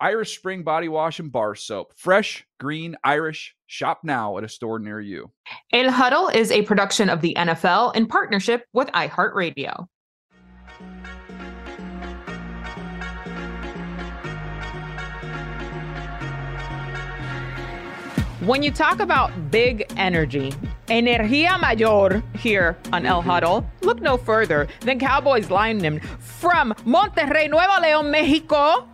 Irish Spring Body Wash and Bar Soap. Fresh, green, Irish. Shop now at a store near you. El Huddle is a production of the NFL in partnership with iHeartRadio. When you talk about big energy, energía mayor here on El mm-hmm. Huddle, look no further than Cowboys lineman from Monterrey, Nuevo León, Mexico,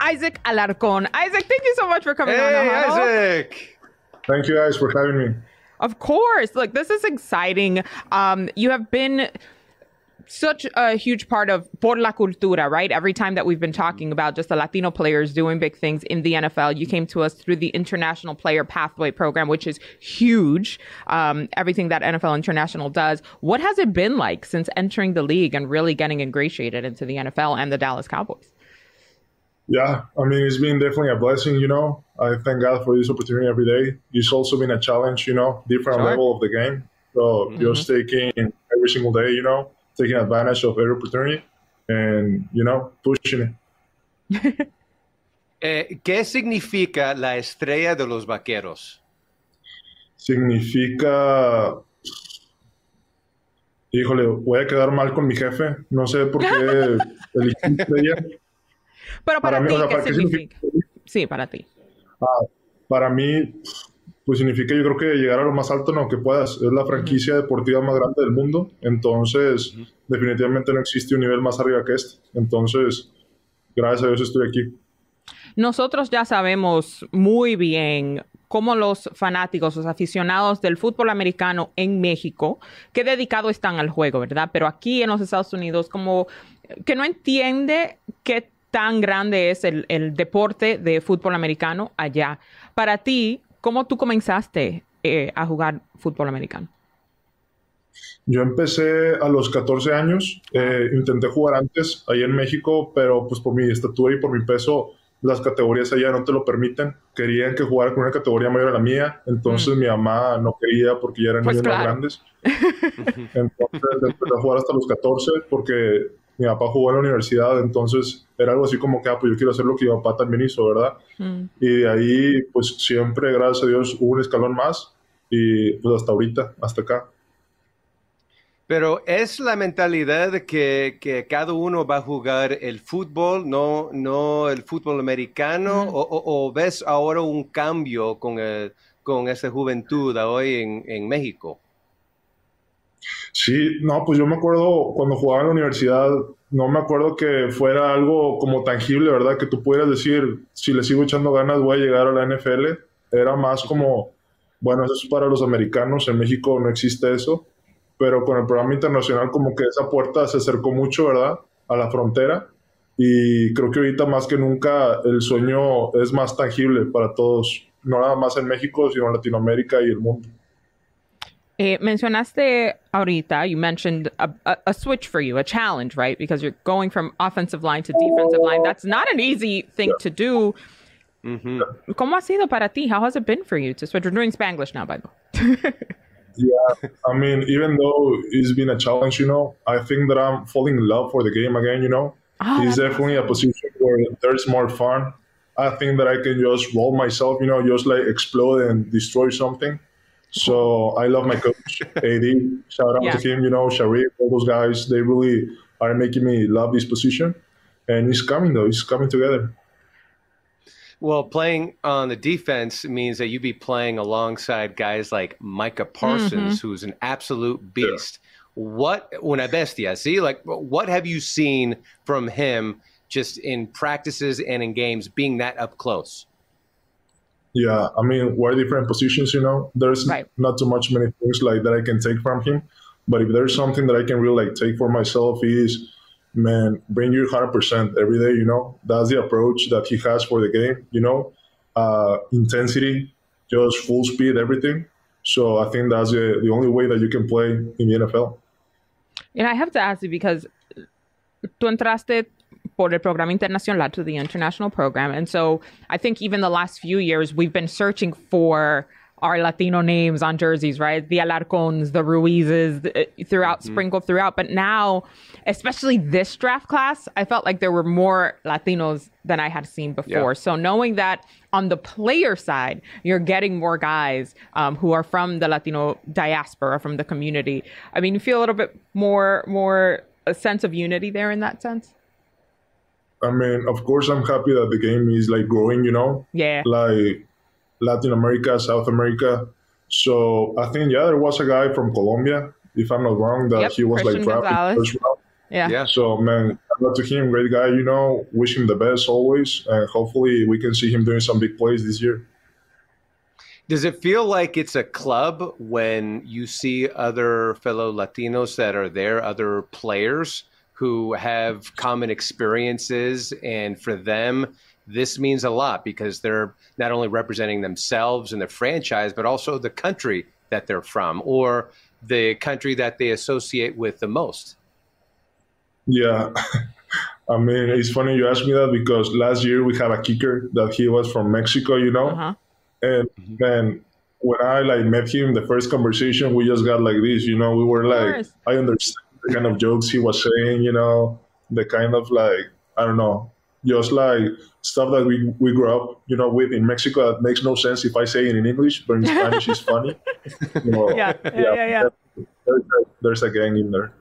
Isaac Alarcón. Isaac, thank you so much for coming hey, on El Huddle. Isaac. Thank you guys for having me. Of course. Look, this is exciting. Um, you have been such a huge part of Por la Cultura, right? Every time that we've been talking about just the Latino players doing big things in the NFL, you came to us through the International Player Pathway Program, which is huge. Um, everything that NFL International does. What has it been like since entering the league and really getting ingratiated into the NFL and the Dallas Cowboys? Yeah, I mean, it's been definitely a blessing, you know. I thank God for this opportunity every day. It's also been a challenge, you know, different Sure. level of the game. So just taking every single day, you know, taking advantage of every opportunity and, you know, pushing it. Eh, ¿Qué significa la estrella de los vaqueros? Significa. Híjole, voy a quedar mal con mi jefe. No sé por qué elegí estrella. Pero para, Para mí, ti, o sea, ¿qué ¿para qué significa? Sí, para ti. Para mí, pues significa yo creo que llegar a lo más alto en lo que puedas. Es la franquicia deportiva más grande del mundo. Entonces, definitivamente no existe un nivel más arriba que este. Entonces, gracias a Dios estoy aquí. Nosotros ya sabemos muy bien cómo los fanáticos, los aficionados del fútbol americano en México, qué dedicado están al juego, ¿verdad? Pero aquí en los Estados Unidos, como que no entiende qué tan grande es el, el deporte de fútbol americano allá. Para ti, ¿cómo tú comenzaste eh, a jugar fútbol americano? Yo empecé a los 14 años. eh, intenté jugar antes, ahí en México, pero pues por mi estatura y por mi peso, las categorías allá no te lo permiten. Querían que jugara con una categoría mayor a la mía, entonces mi mamá no quería porque ya eran Pues niños más grandes. Entonces empecé a jugar hasta los 14 porque mi papá jugó en la universidad, entonces era algo así como que, ah, pues yo quiero hacer lo que mi papá también hizo, ¿verdad? Mm. Y de ahí, pues siempre, gracias a Dios, hubo un escalón más y pues hasta ahorita, hasta acá. Pero es la mentalidad que, que cada uno va a jugar el fútbol, no, no el fútbol americano, o, o- o ves ahora un cambio con, el- con esa juventud hoy en, en México. Sí, no, pues yo me acuerdo cuando jugaba en la universidad, no me acuerdo que fuera algo como tangible, ¿verdad? Que tú pudieras decir, si le sigo echando ganas voy a llegar a la NFL. Era más como, bueno, eso es para los americanos, en México no existe eso, pero con el programa internacional como que esa puerta se acercó mucho, ¿verdad? A la frontera. Y creo que ahorita más que nunca el sueño es más tangible para todos, no nada más en México, sino en Latinoamérica y el mundo. Eh, mencionaste ahorita, you mentioned a, a, a switch for you, a challenge, right? Because you're going from offensive line to defensive line. That's not an easy thing to do. Ujú. ¿Cómo ha sido para ti? How has it been for you to switch? We're doing Spanglish now, by the way. Yeah, I mean, even though it's been a challenge, you know, I think that I'm falling in love for the game again, you know. Oh, it's definitely a position where there's more fun. I think that I can just roll myself, you know, just like explode and destroy something. So I love my coach, AD. Shout out Yeah. to him, you know, Sharrif, all those guys. They really are making me love this position. And it's coming, though. It's coming together. Well, playing on the defense means that you'd be playing alongside guys like Micah Parsons, mm-hmm. who's an absolute beast. What una bestia? See, like what have you seen from him just in practices and in games, being that up close? Yeah, I mean, we're different positions, you know. There's Right. not too much many things like that I can take from him. But if there's something that I can really like take for myself is, man, bring your hundred percent every day. You know, that's the approach that he has for the game. You know, uh, intensity, just full speed, everything. So I think that's the, the only way that you can play in the NFL. And I have to ask you because tú entraste por el programa internacional to the international program. And so I think even the last few years, we've been searching for our Latino names on jerseys, right? The Alarcóns, the Ruizes, uh, throughout, mm-hmm. sprinkled throughout. But now, especially this draft class, I felt like there were more Latinos than I had seen before. Yeah. So knowing that on the player side, you're getting more guys um, who are from the Latino diaspora, from the community. I mean, you feel a little bit more, more a sense of unity there in that sense. I mean, of course, I'm happy that the game is like growing. You know, yeah, like Latin America, South America. So I think yeah, there was a guy from Colombia, if I'm not wrong, that yep, he was Christian like drafted first round. Yeah. yeah. So man, shout to him, great guy. You know, wish him the best always, and hopefully we can see him doing some big plays this year. Does it feel like it's a club when you see other fellow Latinos that are there, other players who have common experiences, and for them, this means a lot because they're not only representing themselves and their franchise, but also the country that they're from or the country that they associate with the most. Yeah. I mean, it's funny you ask me that because last year we had a kicker that he was from Mexico, you know, uh-huh. and mm-hmm. then when I like met him, the first conversation we just got like this, you know, we were like, I understand the kind of jokes he was saying, you know, the kind of like I don't know, just like stuff that we, we grew up, you know, with in Mexico that makes no sense if I say it in English, but in Spanish it's funny. You know, yeah, yeah, yeah. yeah, yeah. There's, a, there's a gang in there.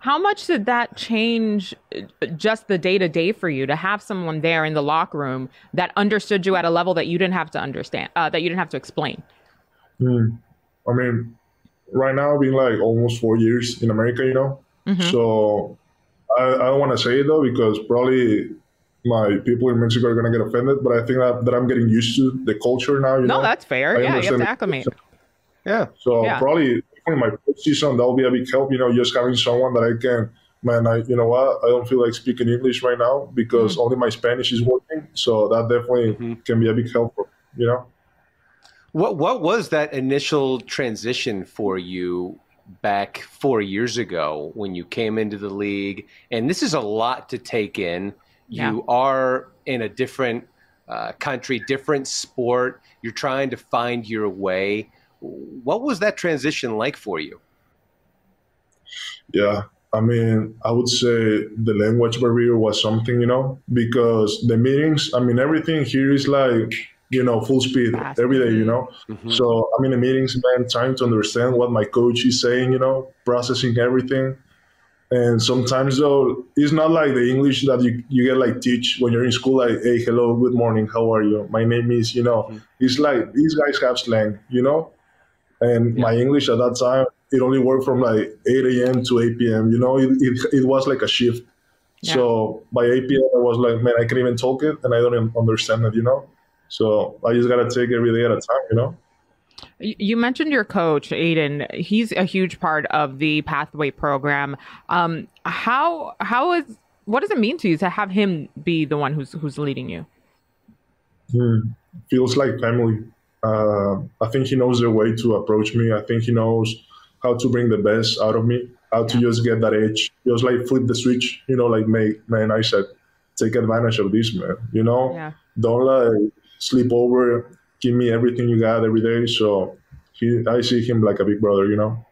How much did that change uh, just the day to day for you to have someone there in the locker room that understood you at a level that you didn't have to understand, uh, that you didn't have to explain? Mm. I mean, right now, I've been like almost four years in America, you know. Mm-hmm. So I, I don't want to say it though because probably my people in Mexico are gonna get offended, but I think that, that I'm getting used to the culture now. You no, know? that's fair. I yeah, you have to acclimate. Yeah. So yeah. probably in my first season that'll be a big help. You know, just having someone that I can. Man, I you know what? I don't feel like speaking English right now because mm-hmm. only my Spanish is working. So that definitely mm-hmm. can be a big help. You know. What what was that initial transition for you back four years ago when you came into the league? And this is a lot to take in yeah. You are in a different uh, country, different sport. You're trying to find your way. What was that transition like for you? Yeah, I mean, I would say the language barrier was something, you know, because the meetings, I mean, everything here is like, you know, full speed every day, you know. Mm-hmm. So I'm in the meetings, man, trying to understand what my coach is saying, you know, processing everything. And sometimes though, it's not like the English that you, you get like teach when you're in school, like, hey, hello, good morning, how are you? My name is, you know, mm-hmm. it's like these guys have slang, you know? And yeah. my English at that time, it only worked from like 8 a.m. to 8 p.m. You know, it, it, it was like a shift. Yeah. So by 8 p.m., I was like, man, I can't even talk it and I don't even understand it, you know? So I just got to take every day at a time, you know? You mentioned your coach, Aden. He's a huge part of the Pathway program. Um, how how is what does it mean to you to have him be the one who's who's leading you? Hmm. Feels like family. Uh, I think he knows the way to approach me. I think he knows how to bring the best out of me, how to just get that edge, just like flip the switch. You know, like make man, I said, take advantage of this, man. You know, yeah. don't like sleep over give me everything you got every day. So he, I see him like a big brother, you know.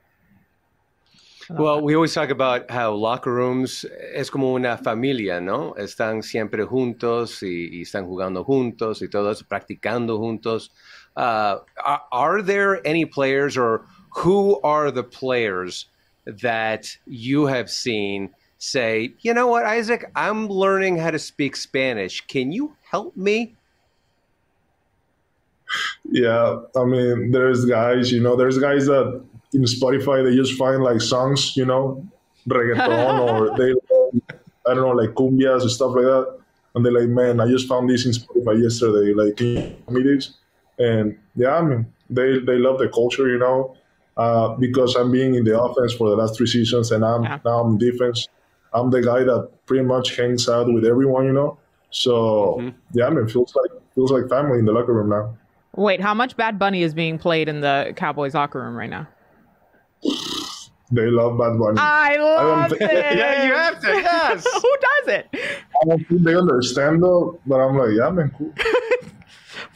Well, we always talk about how locker rooms es como una familia, ¿no? Están siempre juntos y, y están jugando juntos y todos practicando juntos. Uh, are, are there any players or who are the players that you have seen say, you know what, Isaac, I'm learning how to speak Spanish. Can you help me? Yeah, I mean, there's guys, you know, there's guys that in Spotify they just find like songs, you know, reggaeton or they, I don't know, like cumbias or stuff like that, and they're like, man, I just found this in Spotify yesterday. Like, can you? And yeah, I mean, they they love the culture, you know, uh, because I'm being in the offense for the last three seasons, and I'm yeah. now I'm defense. I'm the guy that pretty much hangs out with everyone, you know. So mm-hmm. yeah, I mean, feels like feels like family in the locker room now. Wait, how much Bad Bunny is being played in the Cowboys locker room right now? They love Bad Bunny. I love think- it. Yeah, you have to. Yes. Who does it? I don't think they understand though, but I'm like, yeah, man, cool.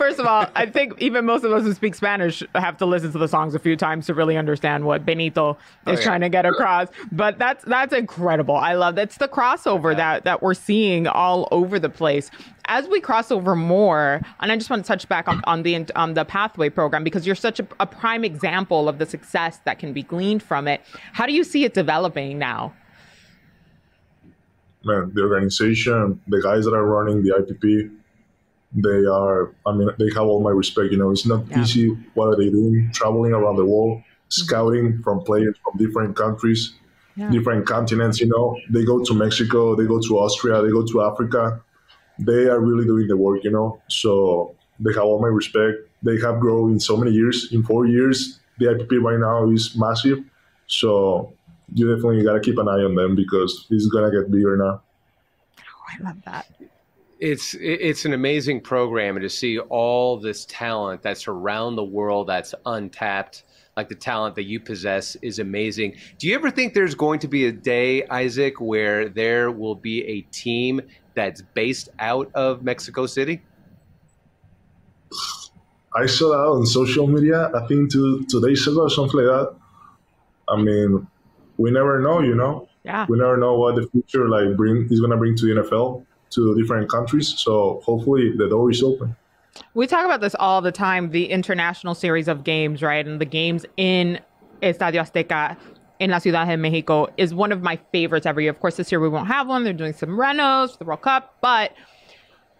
First of all, I think even most of us who speak Spanish have to listen to the songs a few times to really understand what Benito oh, is yeah. trying to get across. But that's that's incredible. I love that's the crossover that that we're seeing all over the place. As we cross over more, and I just want to touch back on, on the on the pathway program because you're such a, a prime example of the success that can be gleaned from it. How do you see it developing now? man, the organization, the guys that are running the IPP, they are, I mean, they have all my respect. You know, it's not Yeah. easy. What are they doing? Traveling around the world, mm-hmm. scouting from players from different countries, Yeah. different continents. You know, they go to Mexico, they go to Austria, they go to Africa. They are really doing the work, you know. So they have all my respect. They have grown in so many years. In four years, the IPP right now is massive. So you definitely got to keep an eye on them because it's gonna get bigger now. Oh, I love that. It's it's an amazing program, and to see all this talent that's around the world that's untapped, like the talent that you possess, is amazing. Do you ever think there's going to be a day, Isaac, where there will be a team that's based out of Mexico City? I saw that on social media. I think two two days ago or something like that. I mean, we never know, you know. Yeah. We never know what the future like bring is gonna bring to the NFL to different countries. So hopefully the door is open. We talk about this all the time, the international series of games, right? And the games in Estadio Azteca in La Ciudad de Mexico is one of my favorites every year. Of course, this year we won't have one. They're doing some renos for the World Cup, but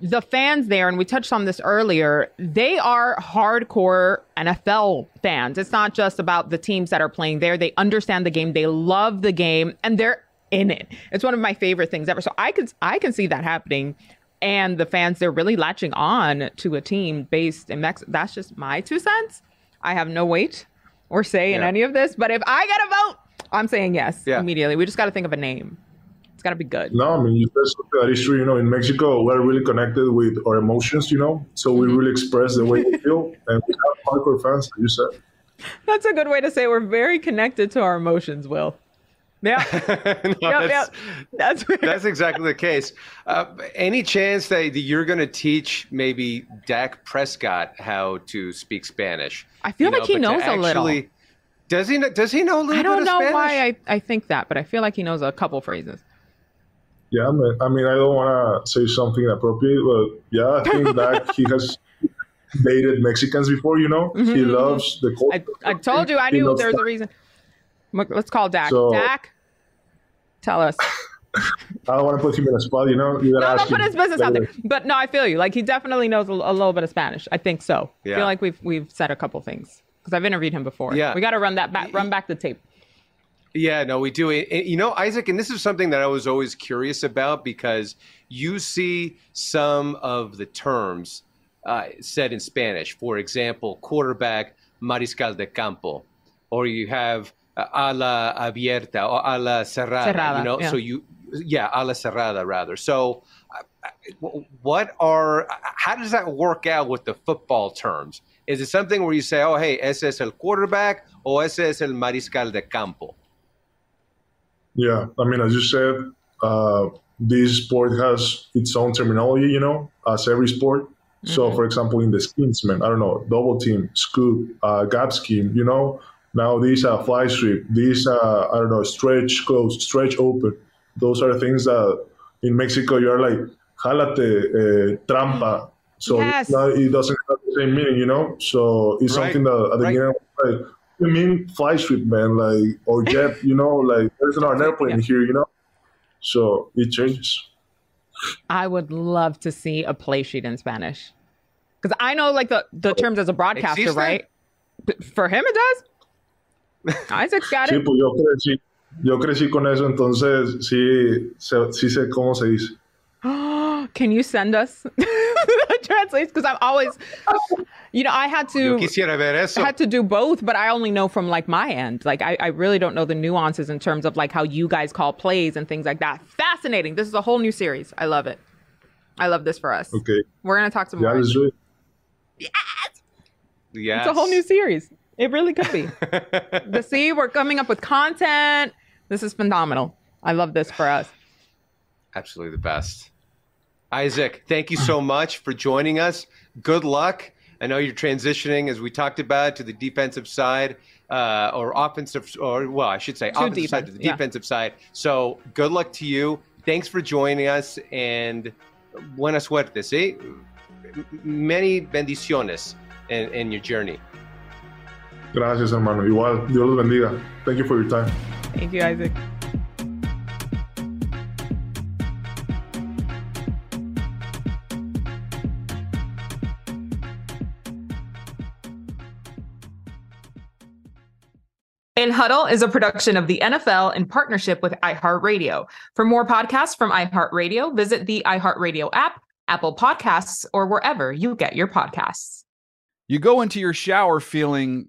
the fans there, and we touched on this earlier, they are hardcore NFL fans. It's not just about the teams that are playing there. They understand the game, they love the game, and they're in it. It's one of my favorite things ever. So I can I can see that happening. And the fans, they're really latching on to a team based in Mexico. That's just my two cents. I have no weight or say in any of this, but if I get a vote, I'm saying yes Yeah. immediately. We just got to think of a name. It's got to be good. No, I mean you said something that is true. You know, in Mexico we're really connected with our emotions. You know, so we mm-hmm. really express the way we feel, and we have hardcore fans. like You said. That's a good way to say we're very connected to our emotions, Will. Yeah. No, yep, that's, yep. That's, that's exactly the case. Uh, any chance that, that you're going to teach maybe Dak Prescott how to speak Spanish? I feel You like he but to knows a little. Does he? Does he know a little Spanish? I don't know Spanish? why I, I think that, but I feel like he knows a couple phrases. Yeah, man. I mean, I don't want to say something inappropriate, but yeah, I think that he has dated Mexicans before. You know, he Mhm, loves the culture. I, I told you I He knew loves there was a reason. Look, Let's call Dak. So- Dak, tell us. I don't want to put him in a spot. You know, you gotta No, ask don't put him. his business out there. But But no, I feel you. Like he definitely knows a, a little bit of Spanish. I think so. I Yeah. feel like we've we've said a couple things because I've interviewed him before. Yeah. we got to run that back. Run back the tape. Yeah, no, we do. It- it- You know, Isaac, and this is something that I was always curious about because you see some of the terms uh, said in Spanish. For example, quarterback, mariscal de campo, or you have uh, ala abierta or ala cerrada. Cerrada, you know, yeah. so you, yeah, ala cerrada rather. So, uh, uh, what are? How does that work out with the football terms? Is it something where you say, "Oh, hey, ese es el quarterback," or ese es el mariscal de campo? yeah, I mean, as you said, uh, this sport has its own terminology. You know, as every sport. So, Mhm. for example, in the schemes, man, I don't know, double team, scoop, uh, gap scheme. You know, now these are fly strip. These are I don't know, stretch close, stretch open. Those are things that in Mexico you're like jalate, uh, trampa. So Yes. now it doesn't have the same meaning, you know. So it's Right. something that at the Right. beginning, like, you mean fly strip, man, like or jet, you know, like there's not an airplane Yeah. here, you know. So it changes. I would love to see a play sheet in Spanish. Because I know like the, the terms as a broadcaster, Existe? right? For him it does. Isaac's got Sí, it. pues yo crecí, yo crecí con eso, entonces sí, sé- sí sé cómo se dice. Can you send us the translates? Because I'm always you know, I had to quisiera ver eso. I had to do both, but I only know from like my end. Like I, I really don't know the nuances in terms of like how you guys call plays and things like that. Fascinating. This is a whole new series. I love it. I love this for us. Okay, We're gonna talk some yeah, more. let's do it. Yeah, It's a whole new series. It really could be. the see, we're coming up with content. This is phenomenal. I love this for us. Absolutely the best. Isaac, thank you so much for joining us. Good luck. I know you're transitioning, as we talked about, to the defensive side uh, or offensive, or well, I should say To offensive side to defense, the yeah. defensive side. So good luck to you. Thanks for joining us and buena suerte, ¿sí? Many bendiciones in, in your journey. Gracias, hermano. Igual, Dios los bendiga. Thank you for your time. Thank you, Isaac. El Huddle is a production of the NFL in partnership with iHeartRadio. For more podcasts from iHeartRadio, visit the iHeartRadio app, Apple Podcasts, or wherever you get your podcasts. You go into your shower feeling